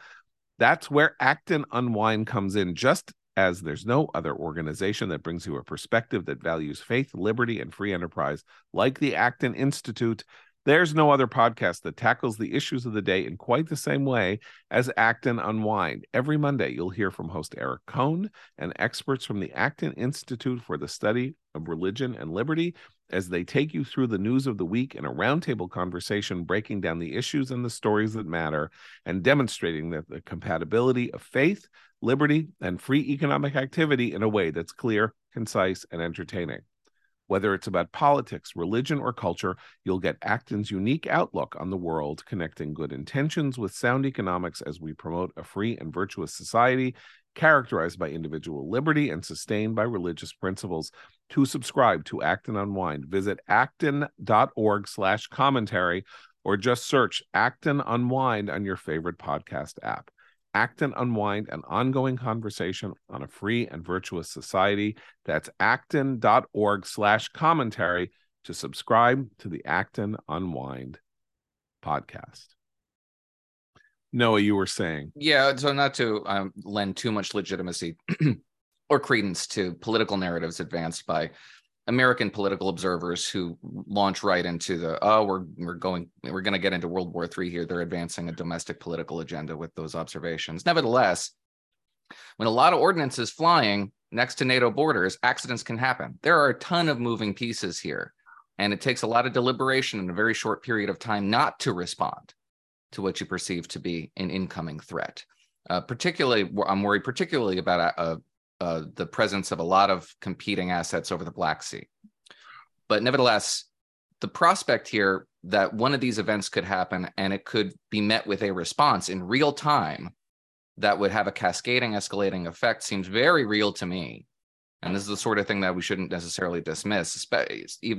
That's where Acton Unwind comes in, just as there's no other organization that brings you a perspective that values faith, liberty, and free enterprise like the Acton Institute. There's no other podcast that tackles the issues of the day in quite the same way as Acton Unwind. Every Monday, you'll hear from host Eric Kohn and experts from the Acton Institute for the Study of Religion and Liberty as they take you through the news of the week in a roundtable conversation, breaking down the issues and the stories that matter and demonstrating that the compatibility of faith, liberty, and free economic activity in a way that's clear, concise, and entertaining. Whether it's about politics, religion, or culture, you'll get Acton's unique outlook on the world, connecting good intentions with sound economics as we promote a free and virtuous society characterized by individual liberty and sustained by religious principles. To subscribe to Acton Unwind, visit acton.org slash commentary or just search Acton Unwind on your favorite podcast app. Acton Unwind, an ongoing conversation on a free and virtuous society. That's acton.org slash commentary to subscribe to the Acton Unwind podcast. Noah, you were saying.
Yeah, so not to um, lend too much legitimacy or credence to political narratives advanced by American political observers who launch right into the oh we're we're going we're going to get into World War III here. They're advancing a domestic political agenda with those observations. Nevertheless, when a lot of ordnance is flying next to NATO borders, accidents can happen. There are a ton of moving pieces here, and it takes a lot of deliberation in a very short period of time not to respond to what you perceive to be an incoming threat. Uh, particularly, I'm worried particularly about a, uh, the presence of a lot of competing assets over the Black Sea. But nevertheless, the prospect here that one of these events could happen and it could be met with a response in real time that would have a cascading, escalating effect seems very real to me. And this is the sort of thing that we shouldn't necessarily dismiss.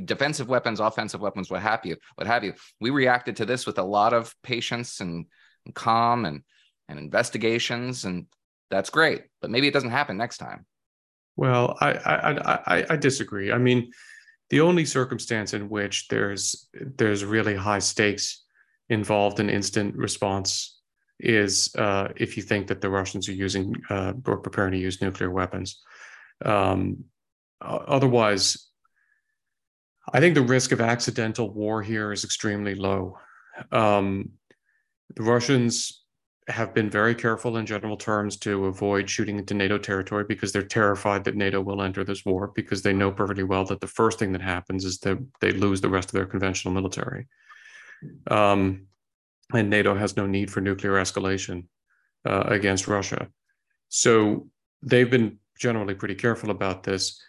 Defensive weapons, offensive weapons, what have you, what have you. We reacted to this with a lot of patience and, and calm and and investigations, and that's great. But maybe it doesn't happen next time.
Well, I I I, I disagree. I mean, the only circumstance in which there's there's really high stakes involved in instant response is uh, if you think that the Russians are using uh, or preparing to use nuclear weapons. Um, otherwise, I think the risk of accidental war here is extremely low. Um, the Russians have been very careful in general terms to avoid shooting into NATO territory because they're terrified that NATO will enter this war because they know perfectly well that the first thing that happens is that they lose the rest of their conventional military. Um, and NATO has no need for nuclear escalation uh, against Russia. So they've been generally pretty careful about this.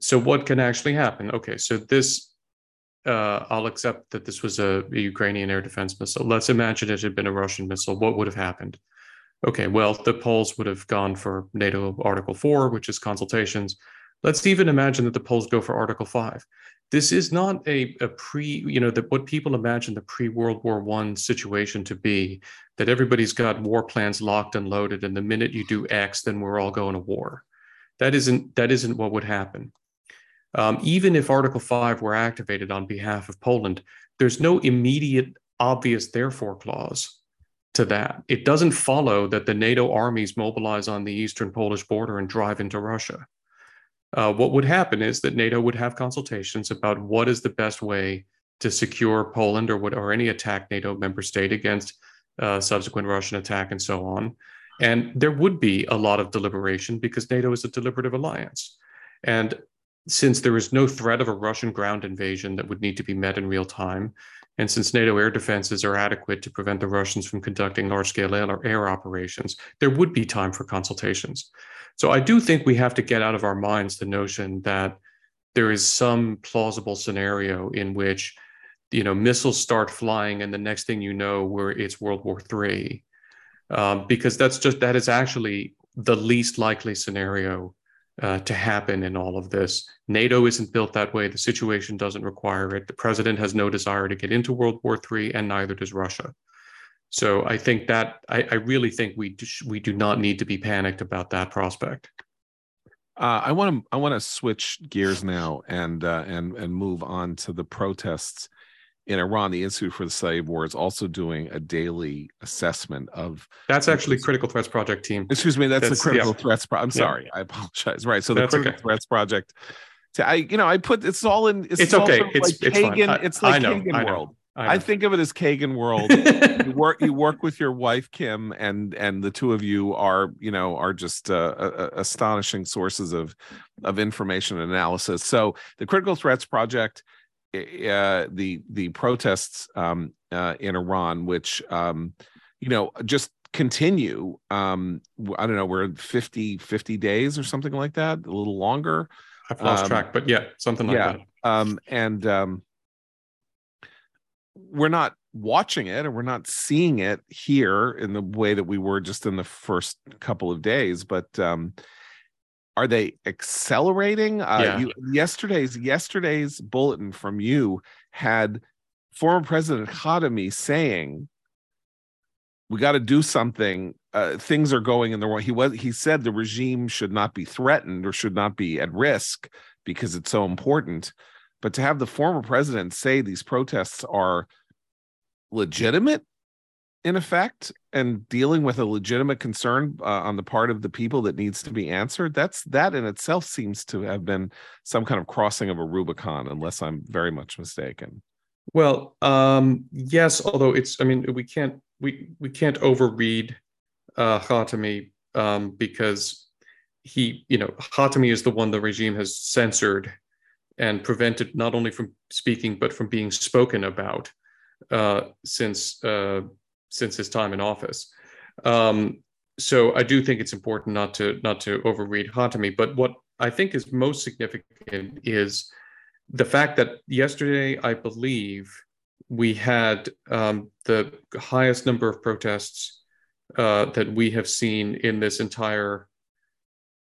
So what can actually happen? Okay, so this uh, I'll accept that this was a, a, Ukrainian air defense missile. Let's imagine it had been a Russian missile. What would have happened? Okay, well, the Poles would have gone for NATO Article 4, which is consultations. Let's even imagine that the Poles go for Article 5. This is not a, a pre, you know, the, what people imagine the pre World War One situation to be, that everybody's got war plans locked and loaded, and the minute you do X, then we're all going to war. That isn't that isn't what would happen. Um, even if Article 5 were activated on behalf of Poland, there's no immediate obvious therefore clause to that. It doesn't follow that the NATO armies mobilize on the eastern Polish border and drive into Russia. Uh, what would happen is that NATO would have consultations about what is the best way to secure Poland or what or any attack NATO member state against uh, subsequent Russian attack and so on. And there would be a lot of deliberation because NATO is a deliberative alliance. And since there is no threat of a Russian ground invasion that would need to be met in real time, and since NATO air defenses are adequate to prevent the Russians from conducting large scale air operations, there would be time for consultations. So I do think we have to get out of our minds the notion that there is some plausible scenario in which you know missiles start flying and the next thing you know where it's world war iii um, because that's just that is actually the least likely scenario uh, to happen in all of this. NATO isn't built that way. The situation doesn't require it. The president has no desire to get into World War III, and neither does Russia. So I think that I, I really think we do, we do not need to be panicked about that prospect.
Uh, I want to I want to switch gears now and uh, and and move on to the protests in Iran, the Institute for the Study of War is also doing a daily assessment of.
That's actually Critical Threats Project team.
Excuse me, that's, that's the Critical yeah. Threats. Pro- I'm sorry, yeah. I apologize. Right, so the that's Critical okay. Threats Project. To, I, you know, I put it's all in.
It's, it's okay. It's
like
it's
Kagan.
I,
it's like
I know,
Kagan
I know,
world. I, I, think of it as Kagan world. you work you work with your wife Kim, and and the two of you are you know are just uh, uh, astonishing sources of of information and analysis. So the Critical Threats Project uh, the the protests um, uh, in Iran, which um, you know just continue. Um, I don't know, we're 50, 50 days or something like that, a little longer.
I've lost um, track, but yeah, something like yeah.
that. Um, and um, we're not watching it and we're not seeing it here in the way that we were just in the first couple of days, but um, are they accelerating? Uh, yeah. you, yesterday's yesterday's bulletin from you had former President Khatami saying, "We got to do something uh, things are going in the wrong. He was he said the regime should not be threatened or should not be at risk because it's so important. But to have the former president say these protests are legitimate in effect and dealing with a legitimate concern uh, on the part of the people that needs to be answered that's that in itself seems to have been some kind of crossing of a rubicon unless i'm very much mistaken.
Well um yes although it's i mean we can't we we can't overread uh Khatami um because he you know Khatami is the one the regime has censored and prevented not only from speaking but from being spoken about uh, since uh, since his time in office. Um, so I do think it's important not to not to overread Khatami. But what I think is most significant is the fact that yesterday, I believe, we had um, the highest number of protests uh, that we have seen in this entire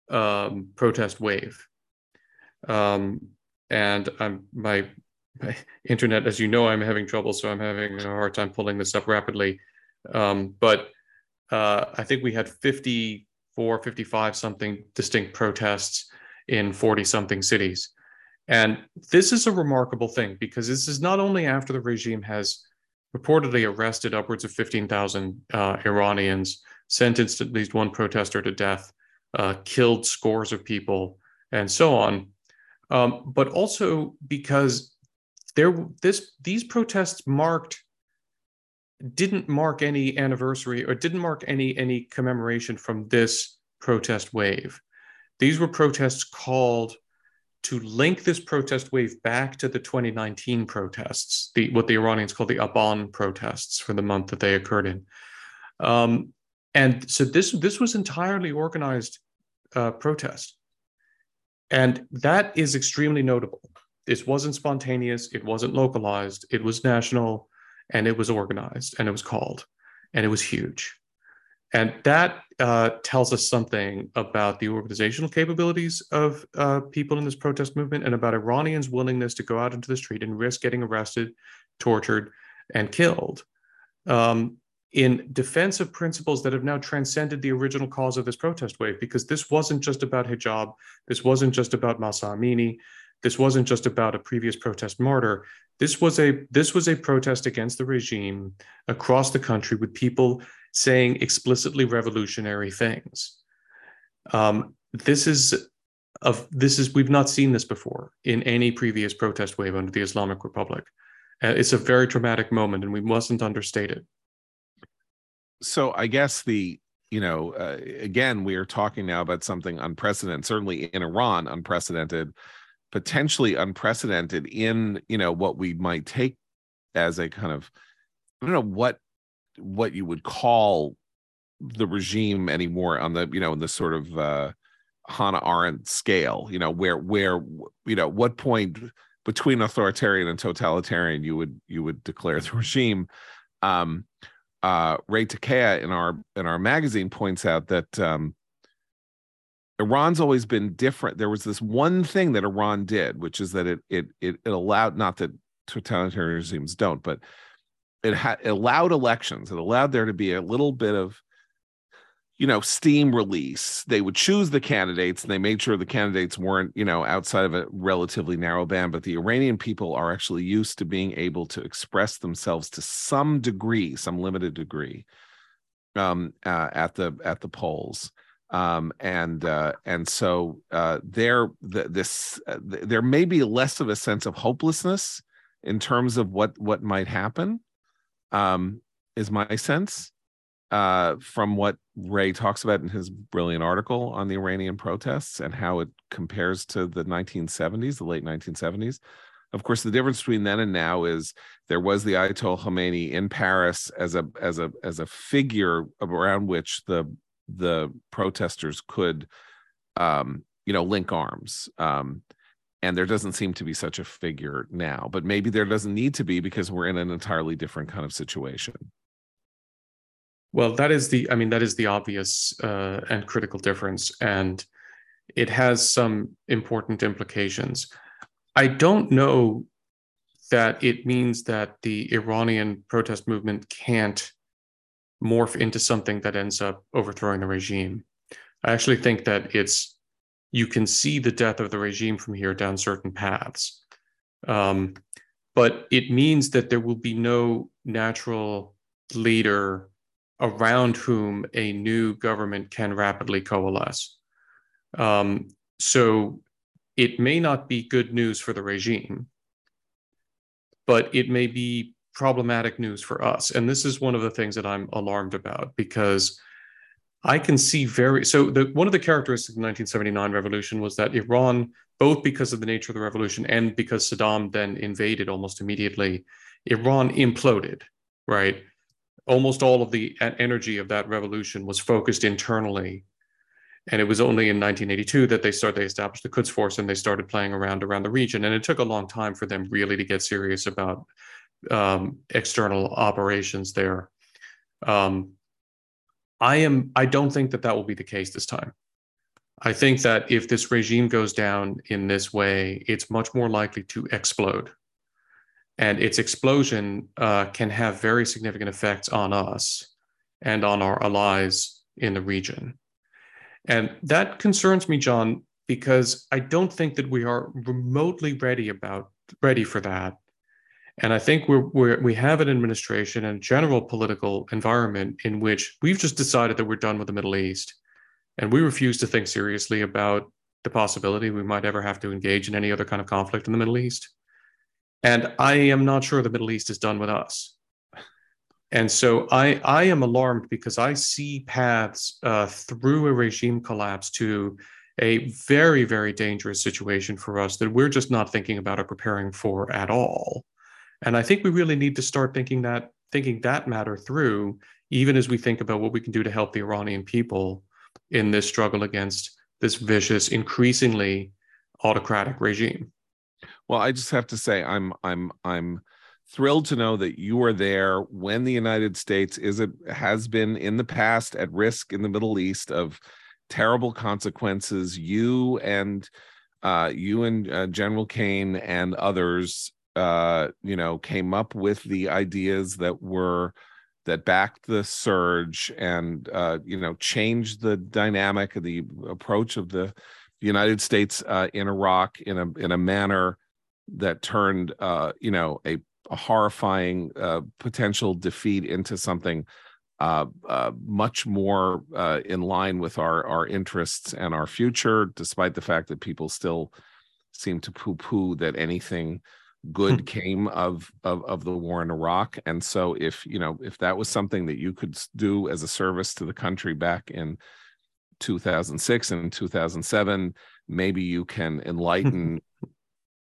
um, protest wave. Um, and I'm my my internet, as you know, I'm having trouble, so I'm having a hard time pulling this up rapidly. Um, but uh, I think we had 54, 55 something distinct protests in 40 something cities. And this is a remarkable thing because this is not only after the regime has reportedly arrested upwards of 15,000 uh, Iranians, sentenced at least one protester to death, uh, killed scores of people, and so on, um, but also because there this these protests marked didn't mark any anniversary or didn't mark any any commemoration from this protest wave. These were protests called to link this protest wave back to the 2019 protests, the what the Iranians call the Aban protests for the month that they occurred in. Um, and so this this was entirely organized uh, protest, and that is extremely notable. This wasn't spontaneous. It wasn't localized. It was national and it was organized and it was called and it was huge. And that uh, tells us something about the organizational capabilities of uh, people in this protest movement and about Iranians' willingness to go out into the street and risk getting arrested, tortured, and killed um, in defense of principles that have now transcended the original cause of this protest wave. Because this wasn't just about hijab, this wasn't just about Mahsa Amini, this wasn't just about a previous protest martyr. This was a this was a protest against the regime across the country with people saying explicitly revolutionary things. Um, this is of this is we've not seen this before in any previous protest wave under the Islamic Republic. Uh, it's a very dramatic moment, and we mustn't understate it.
So I guess the you know uh, again we are talking now about something unprecedented, certainly in Iran, unprecedented potentially unprecedented in you know what we might take as a kind of I don't know what what you would call the regime anymore on the you know in the sort of uh Hannah Arendt scale, you know, where where you know what point between authoritarian and totalitarian you would you would declare the regime. Um, uh, Ray Takeyh in our in our magazine points out that um, Iran's always been different. There was this one thing that Iran did, which is that it it it, it allowed not that totalitarian regimes don't, but it had allowed elections. It allowed there to be a little bit of you know steam release they would choose the candidates and they made sure the candidates weren't you know outside of a relatively narrow band but the iranian people are actually used to being able to express themselves to some degree some limited degree um, uh, at the at the polls um, and uh, and so uh, there the, this uh, there may be less of a sense of hopelessness in terms of what what might happen um, is my sense uh, from what Ray talks about in his brilliant article on the Iranian protests and how it compares to the 1970s, the late 1970s. Of course, the difference between then and now is there was the Ayatollah Khomeini in Paris as a as a as a figure around which the the protesters could um, you know link arms. Um, and there doesn't seem to be such a figure now but maybe there doesn't need to be because we're in an entirely different kind of situation.
Well that is the i mean that is the obvious uh, and critical difference and it has some important implications. I don't know that it means that the iranian protest movement can't morph into something that ends up overthrowing the regime. I actually think that it's you can see the death of the regime from here down certain paths. Um, but it means that there will be no natural leader around whom a new government can rapidly coalesce. Um, so it may not be good news for the regime, but it may be problematic news for us. And this is one of the things that I'm alarmed about because I can see very so the one of the characteristics of the 1979 revolution was that Iran, both because of the nature of the revolution and because Saddam then invaded almost immediately, Iran imploded, right? Almost all of the energy of that revolution was focused internally. And it was only in 1982 that they started, they established the Quds Force and they started playing around around the region. And it took a long time for them really to get serious about um, external operations there. Um, I am. I don't think that that will be the case this time. I think that if this regime goes down in this way, it's much more likely to explode, and its explosion uh, can have very significant effects on us and on our allies in the region. And that concerns me, John, because I don't think that we are remotely ready about ready for that and I think we're, we're, we have an administration and general political environment in which we've just decided that we're done with the Middle East. And we refuse to think seriously about the possibility we might ever have to engage in any other kind of conflict in the Middle East. And I am not sure the Middle East is done with us. And so I, I am alarmed because I see paths uh, through a regime collapse to a very, very dangerous situation for us that we're just not thinking about or preparing for at all. And I think we really need to start thinking that thinking that matter through, even as we think about what we can do to help the Iranian people in this struggle against this vicious, increasingly autocratic regime.
Well, I just have to say, I'm I'm I'm thrilled to know that you are there when the United States is it has been in the past at risk in the Middle East of terrible consequences. You and uh, you and uh, General Keane and others uh, you know, came up with the ideas that were that backed the surge and uh, you know changed the dynamic of the approach of the United States uh, in Iraq in a in a manner that turned uh, you know a, a horrifying uh, potential defeat into something uh, much more uh, in line with our our interests and our future, despite the fact that people still seem to poo-poo that anything good hmm. came of, of of the war in Iraq. And so if you know if that was something that you could do as a service to the country back in 2006 and 2007, maybe you can enlighten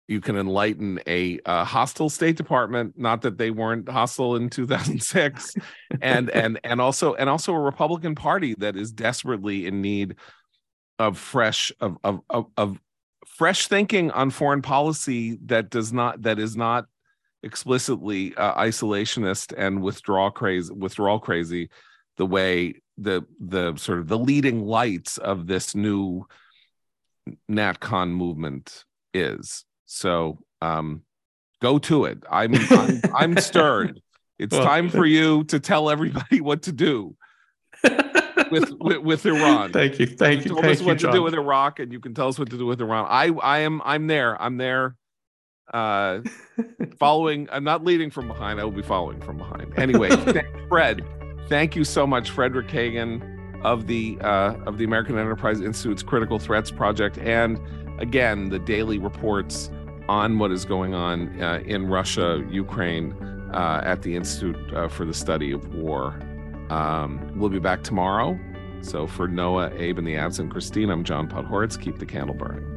you can enlighten a, a, hostile State Department. Not that they weren't hostile in 2006, and and and also and also a Republican Party that is desperately in need of fresh of of of, of fresh thinking on foreign policy that does not that is not explicitly uh, isolationist and withdrawal crazy withdrawal crazy the way the the sort of the leading lights of this new natcon movement is. So um go to it. I'm i'm, I'm stirred. It's well, time for you to tell everybody what to do with, with, with Iran.
Thank you, thank you.
Told
thank
us
you,
what
John.
to do with Iraq, and you can tell us what to do with Iran. I I am I'm there. I'm there. Uh, following. I'm not leading from behind. I will be following from behind. Anyway, Fred, thank you so much, Frederick Kagan of the uh, of the American Enterprise Institute's Critical Threats Project, and again the daily reports on what is going on uh, in Russia, Ukraine, uh, at the Institute uh, for the Study of War. Um, we'll be back tomorrow. So for Noah, Abe, and the absent Christine, I'm John Podhoretz. Keep the candle burning.